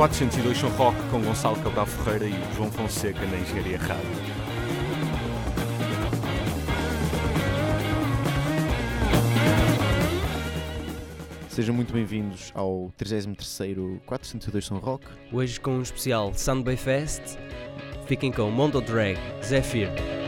402 são rock com Gonçalo Cabral Ferreira e João Fonseca na Engenharia Rádio. Sejam muito bem-vindos ao 33º 402 São Rock. Hoje com um especial Soundbay Fest. Fiquem com Mondo Drag, Zephyr.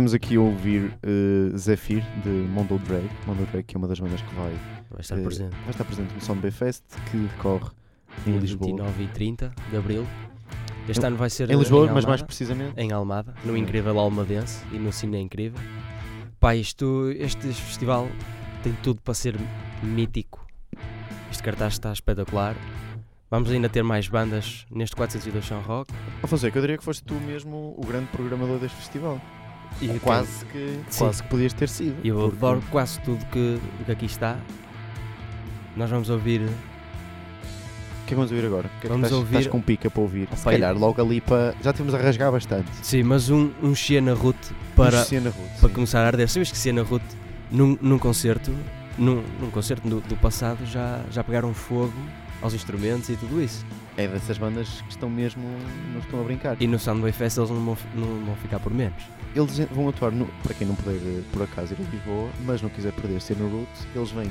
Tivemos aqui a ouvir uh, Zephyr de Mondo Drag. Mondo Drag que é uma das bandas que vai, Vai estar eh, presente. vai estar presente no Sound Bay Fest que decorre em Dia Lisboa. 29 e 30 de Abril. Este Em- ano vai ser Em Lisboa, mas Almada, mais precisamente em Almada, no incrível Almadense e no Cine Incrível. Pá, isto, este festival tem tudo para ser mítico. Este cartaz está espetacular. Vamos ainda ter mais bandas neste 402 São Rock. Ó Fonseca, eu diria que foste tu mesmo o grande programador deste festival. E tem- quase que, Sim. quase que podias ter sido. Eu porque- adoro quase tudo que, que aqui está. Nós vamos ouvir. O que é que vamos ouvir agora? É que Vamos estás, ouvir- estás com pica para ouvir? Se calhar logo ali para. Já temos a rasgar bastante. Sim, mas um, um Siena Root para, Um Cena Rude, para sim. começar a arder. Sabes que Siena Root, num, num concerto, num, num concerto do, do passado, já, já pegaram fogo aos instrumentos e tudo isso. É dessas bandas que estão mesmo. não estão a brincar. E no Soundwave Fest eles não vão, não vão ficar por menos. Eles vão atuar, no, para quem não puder por acaso ir a Lisboa, mas não quiser perder ser no Root, eles vêm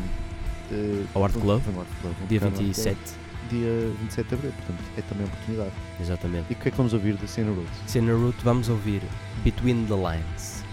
eh, Ao Art vão- Club, vão Art Club, vão Dia tocar no Art 27, Club, dia 27 de abril, portanto é também uma oportunidade. exatamente. E o que é que vamos ouvir da Cena Root? Siena Root, vamos ouvir between the lines.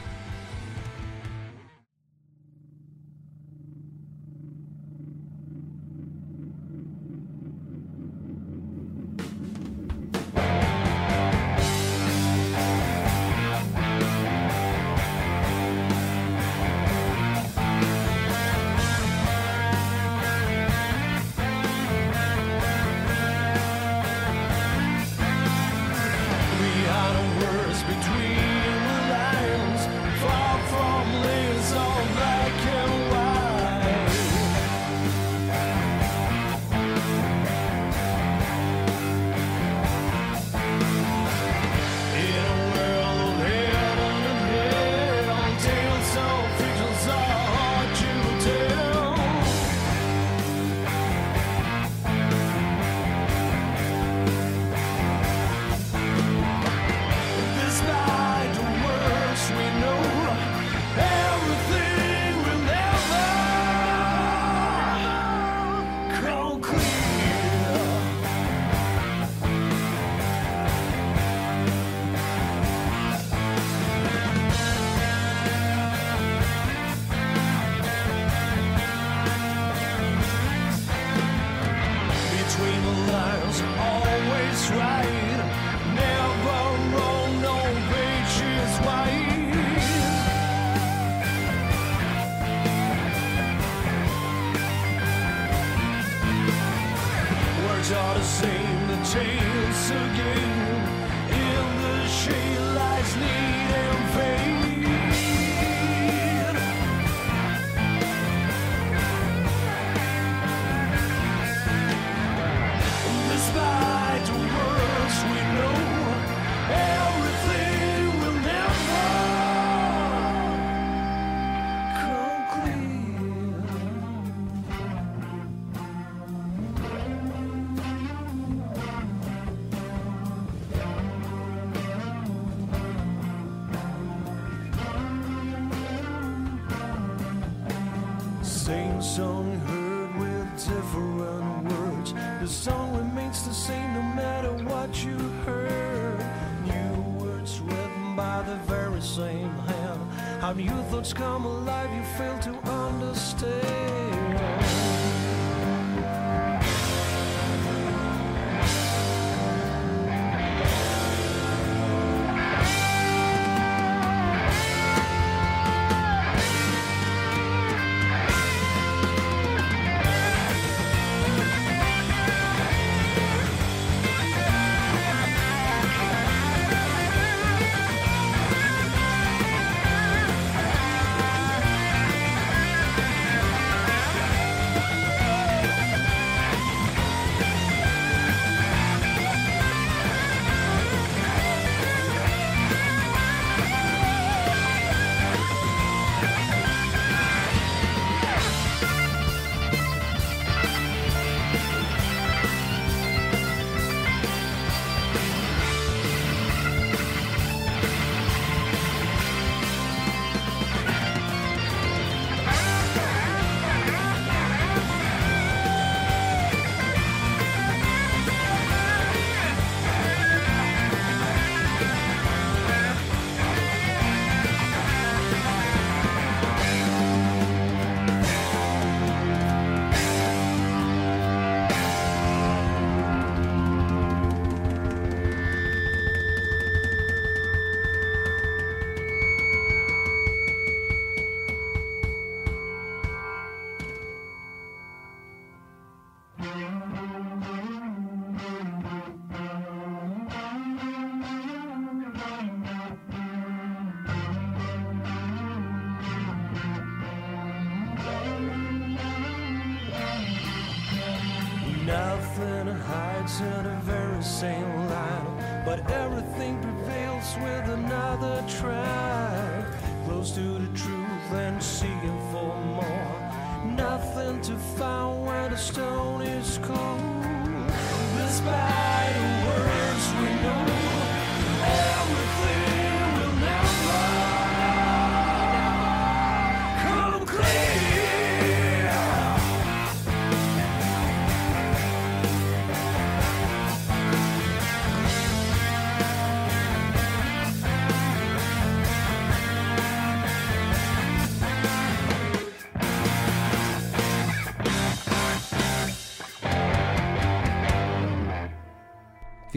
New thoughts come alive, you fail to understand.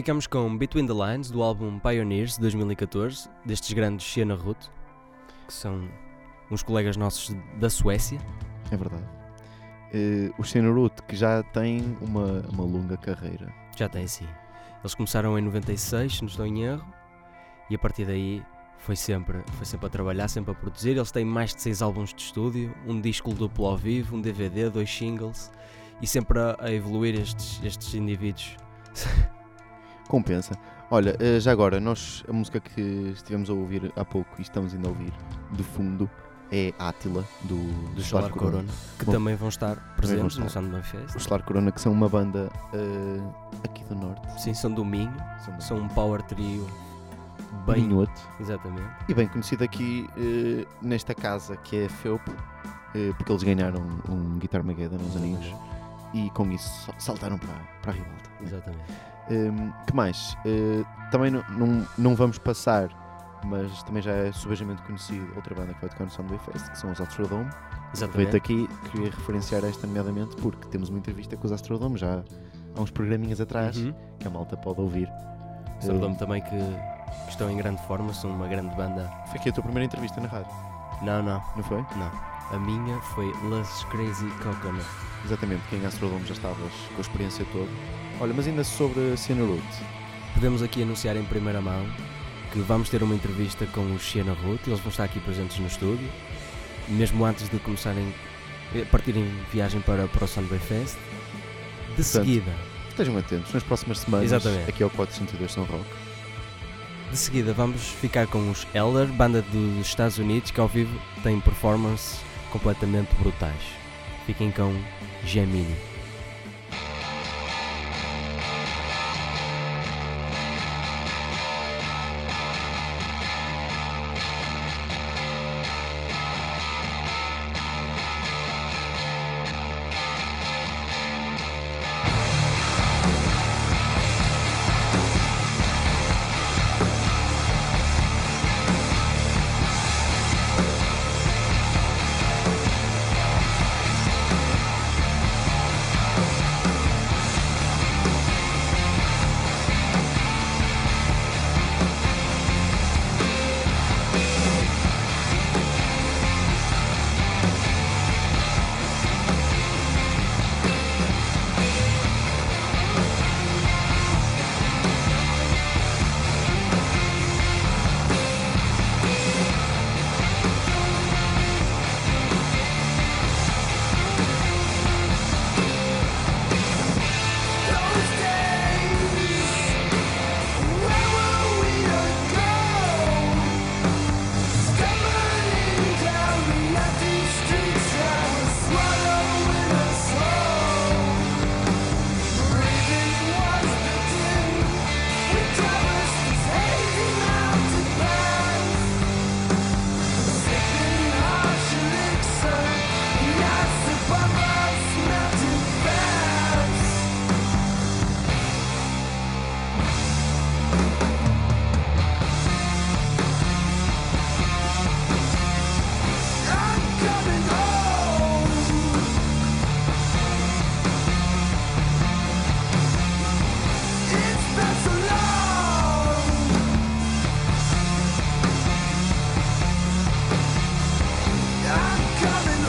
Ficamos com Between the Lines do álbum Pioneers de 2014, destes grandes Siena Ruth, que são uns colegas nossos da Suécia. É verdade. Eh, o Xenorut, que já tem uma, uma longa carreira. Já tem sim. Eles começaram em 96, se não estou em erro, e a partir daí foi sempre, foi sempre a trabalhar, sempre a produzir. Eles têm mais de 6 álbuns de estúdio, um disco duplo ao vivo, um DVD, dois singles, e sempre a, a evoluir estes, estes indivíduos. Compensa. Olha, eh, já agora, nós, a música que estivemos a ouvir há pouco e estamos ainda a ouvir de fundo é Átila, do, do Solar Corona, que Bom, também vão estar presentes estar. no Sandman Fest. Os Solar Corona, que são uma banda eh, aqui do Norte. Sim, são do Minho, São, são um power trio bem. Minhoto. Exatamente. E bem conhecido aqui eh, nesta casa que é a FEUP, eh, porque eles ganharam um Guitar Mageddon uns aninhos e com isso sa- saltaram para, para a ribalta. Exatamente. Hum, que mais? Eh, também não, não, não vamos passar, mas também já é subejamente conhecido outra banda que vai tocar no Soundway Fest, que são os Astrodome. Aproveito Exatamente. aqui, queria referenciar esta nomeadamente porque temos uma entrevista com os Astrodome já há uns programinhas atrás Uhum. que a malta pode ouvir. Saudame também que, que estão em grande forma, são uma grande banda. Foi aqui a tua primeira entrevista na rádio, Não, não, não foi? não. A minha foi Las Crazy Coconut. Exatamente, quem em Astrodome já estavas com a experiência toda. Olha, mas ainda sobre a Cena Root. podemos aqui anunciar em primeira mão que vamos ter uma entrevista com o Xena Ruth, eles vão estar aqui presentes no estúdio, mesmo antes de começarem a partir em viagem para, para o Sunday Fest. De seguida, Estejam atentos, nas próximas semanas, Exatamente. aqui ao 402 São Roque. de seguida vamos ficar com os Elder, banda dos Estados Unidos que ao vivo tem performances completamente brutais. Fiquem com Gemini. coming.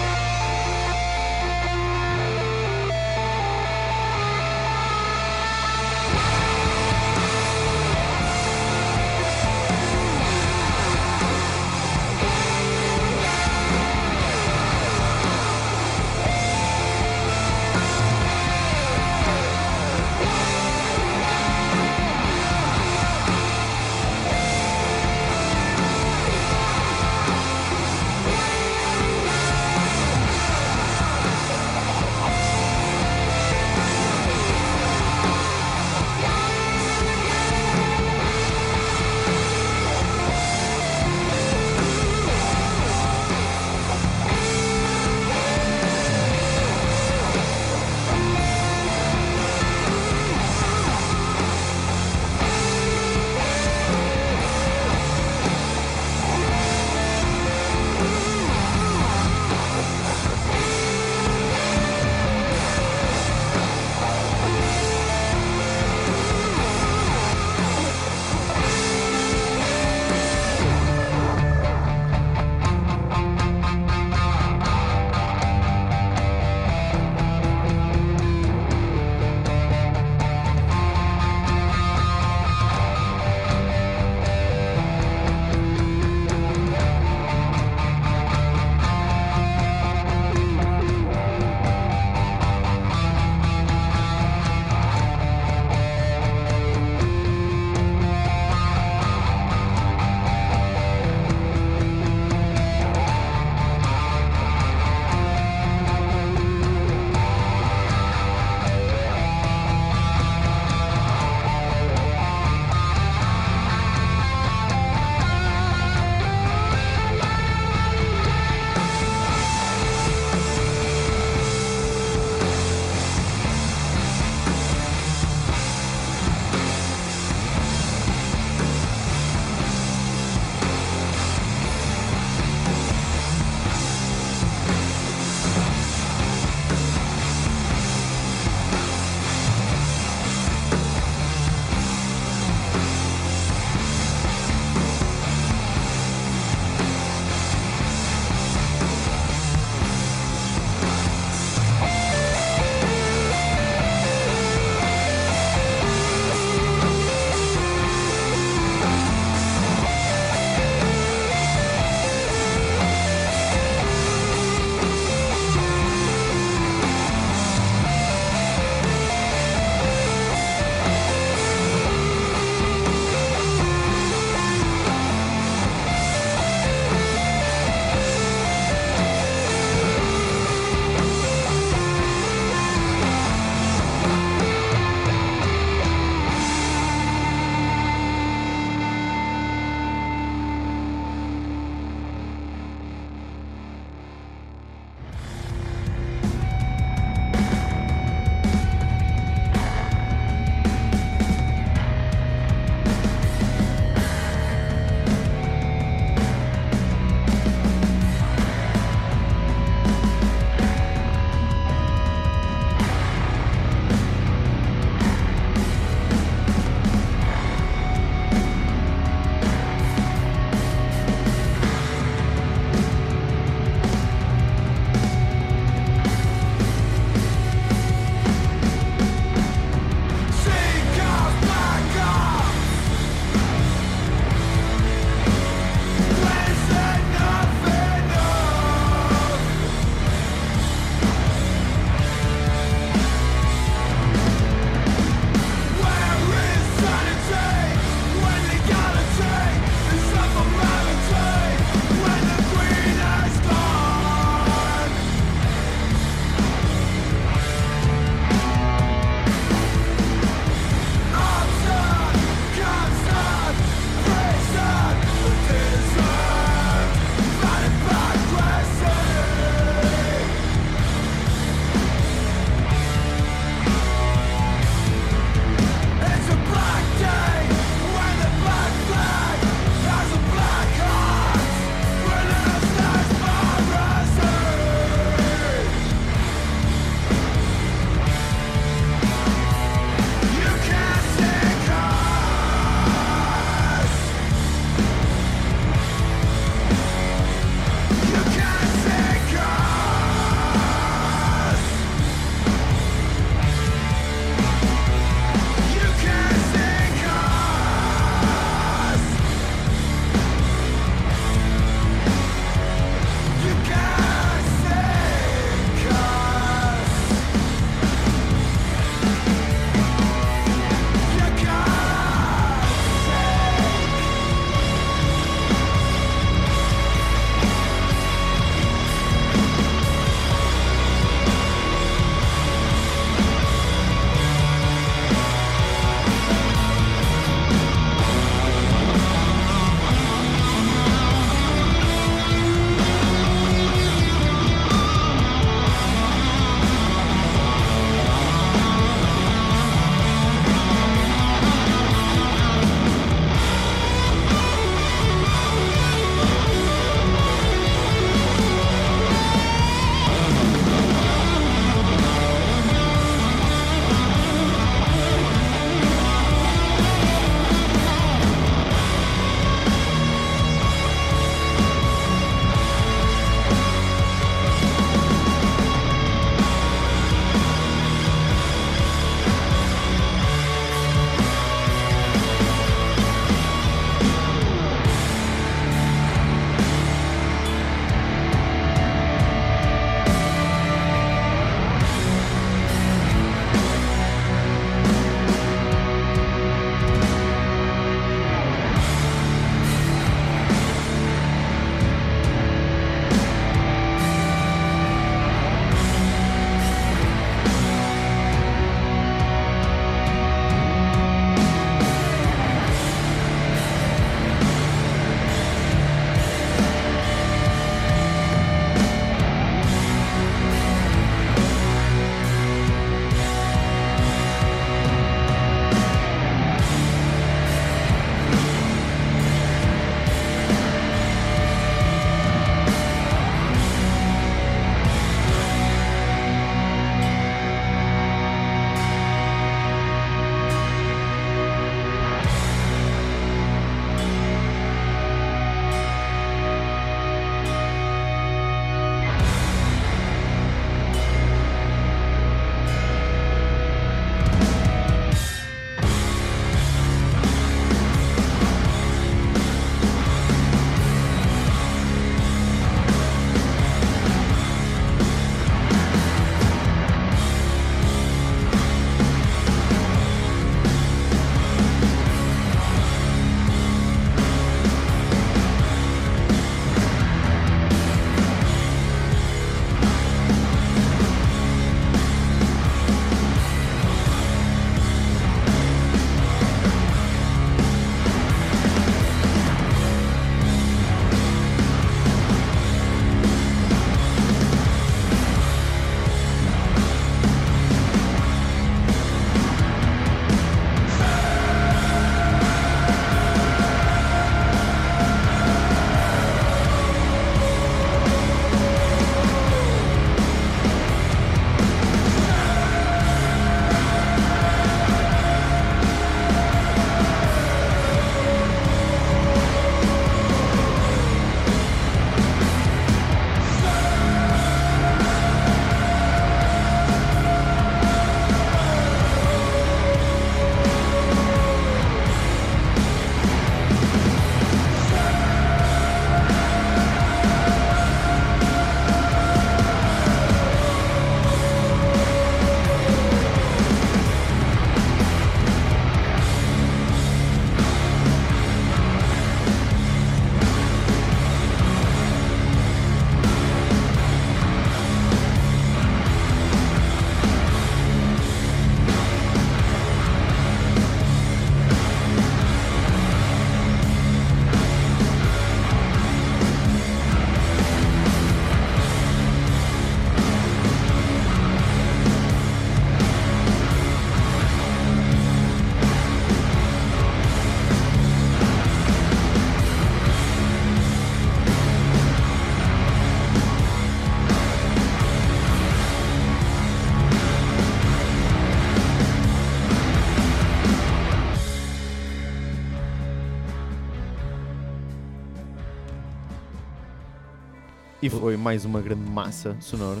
E foi mais uma grande massa sonora.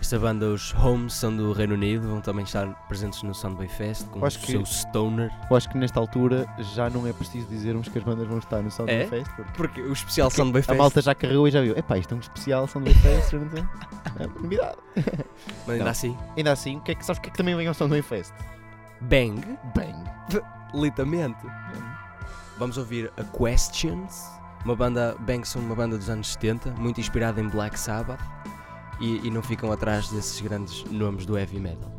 Esta banda, os Homes, são do Reino Unido, vão também estar presentes no Soundwave Fest com Eu o acho que- seu Stoner. Eu acho que nesta altura já não é preciso dizermos que as bandas vão estar no Soundwave É? Fest. Porque Porque o especial Soundwave a Fest. malta já carregou e já viu. Epá, isto é um especial Soundwave Fest. não sei. É uma novidade. Mas ainda Não. assim, Ainda assim, o que é que, sabes o que é que também vem ao Soundwave Fest? Bang, Bem. literalmente. Vamos ouvir A Questions, uma banda, Bang são uma banda dos anos 70, muito inspirada em Black Sabbath e, e não ficam atrás desses grandes nomes do heavy metal.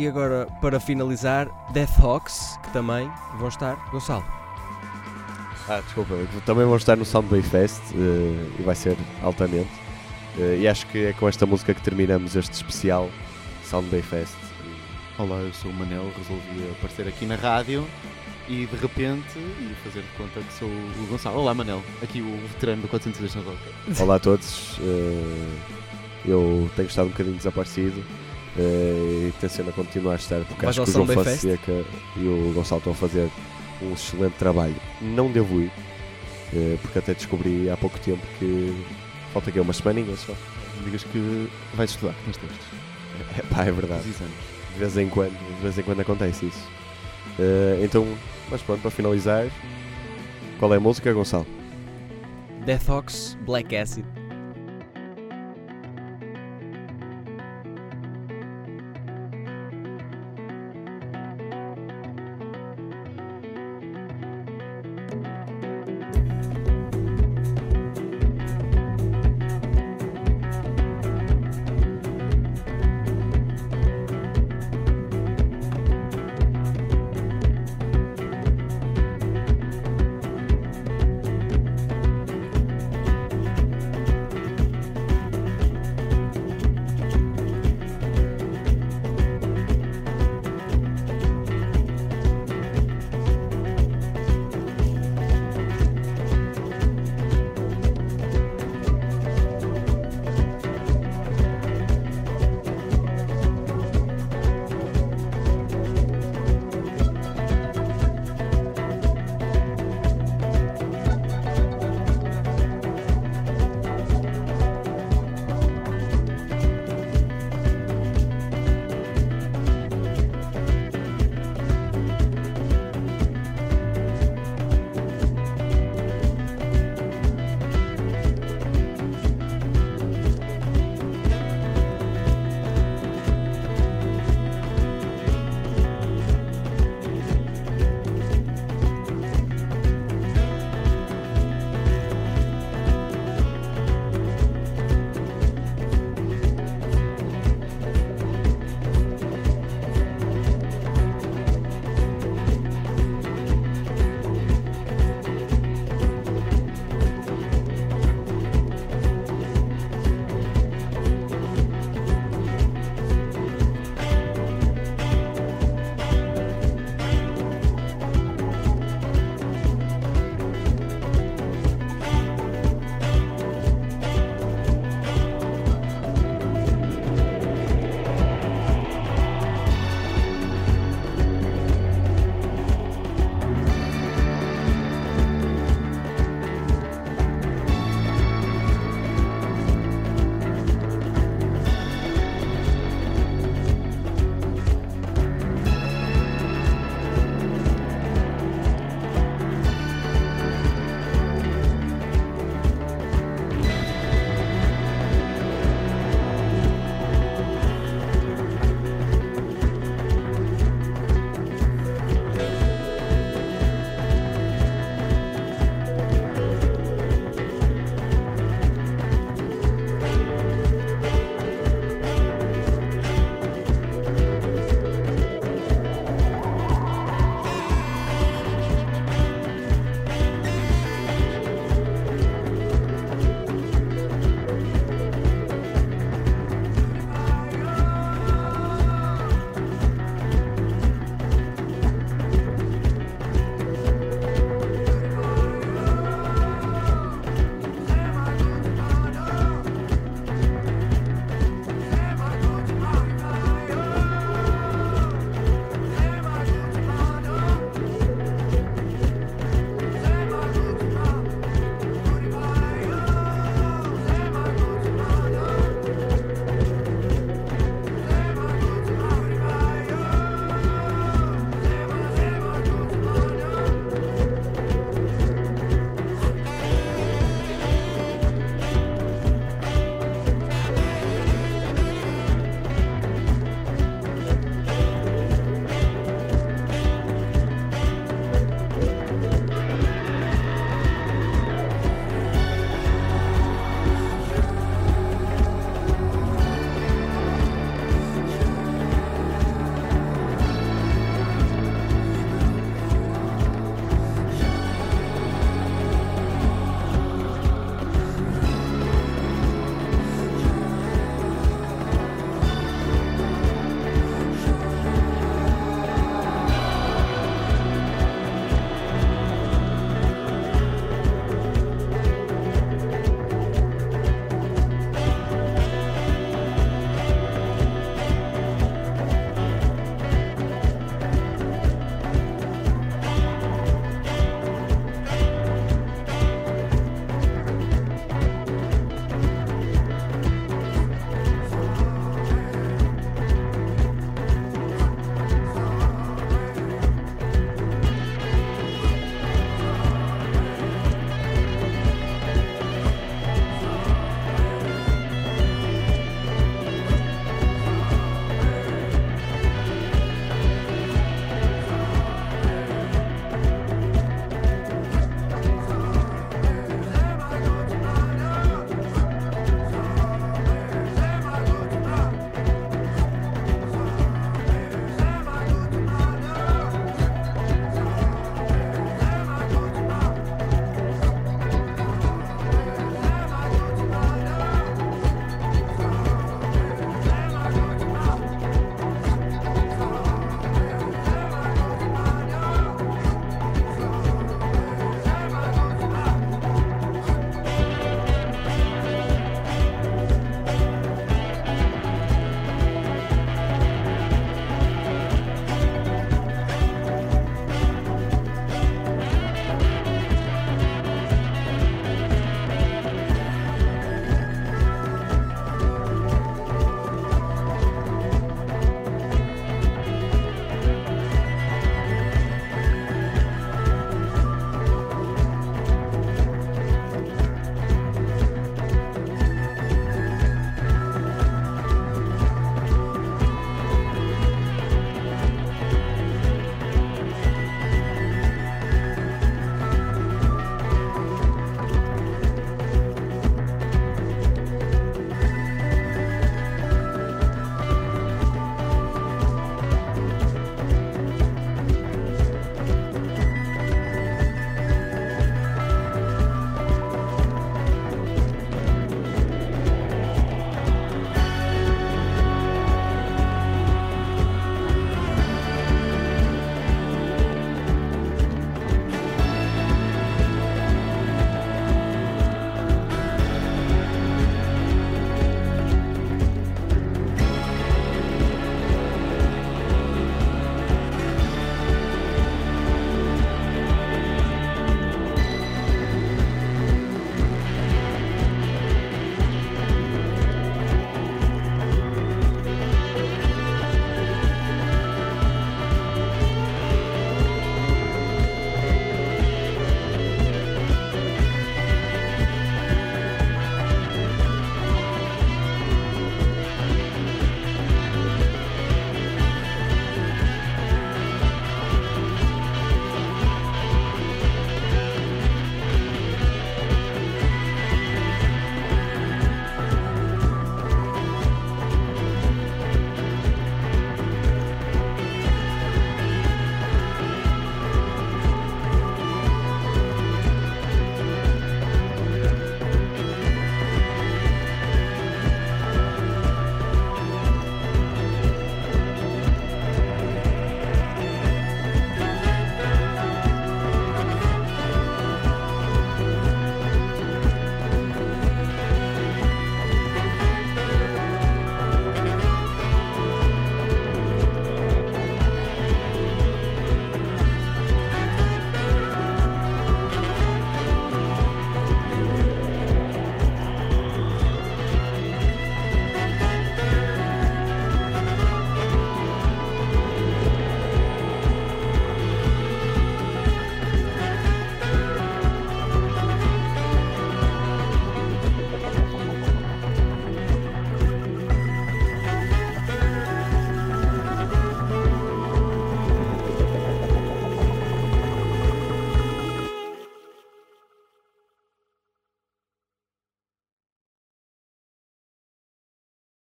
E agora, para finalizar, Deathhawks, que também vão estar. Gonçalo, Ah, desculpa, também vão estar no Soundwave Fest eh, e vai ser altamente. Eh, e acho que é com esta música que terminamos este especial Soundwave Fest. Olá, eu sou o Manel, resolvi aparecer aqui na rádio e de repente e fazer de conta que sou o Gonçalo. Olá, Manel, aqui o veterano do 402 na Roca. Olá a todos, eh, eu tenho estado um bocadinho desaparecido eh, e tenciono a continuar a estar porque Vais acho que o João? Fonseca e o Gonçalo estão a fazer um excelente trabalho. Não devo ir, eh, porque até descobri há pouco tempo que falta aqui umas semaninhas só. digas que vais estudar, que tens textos. É, pá, é verdade. Os. De vez em quando, de vez em quando acontece isso. Eh, então, mas pronto, para finalizar, qual é a música, Gonçalo? Deathox Black Acid.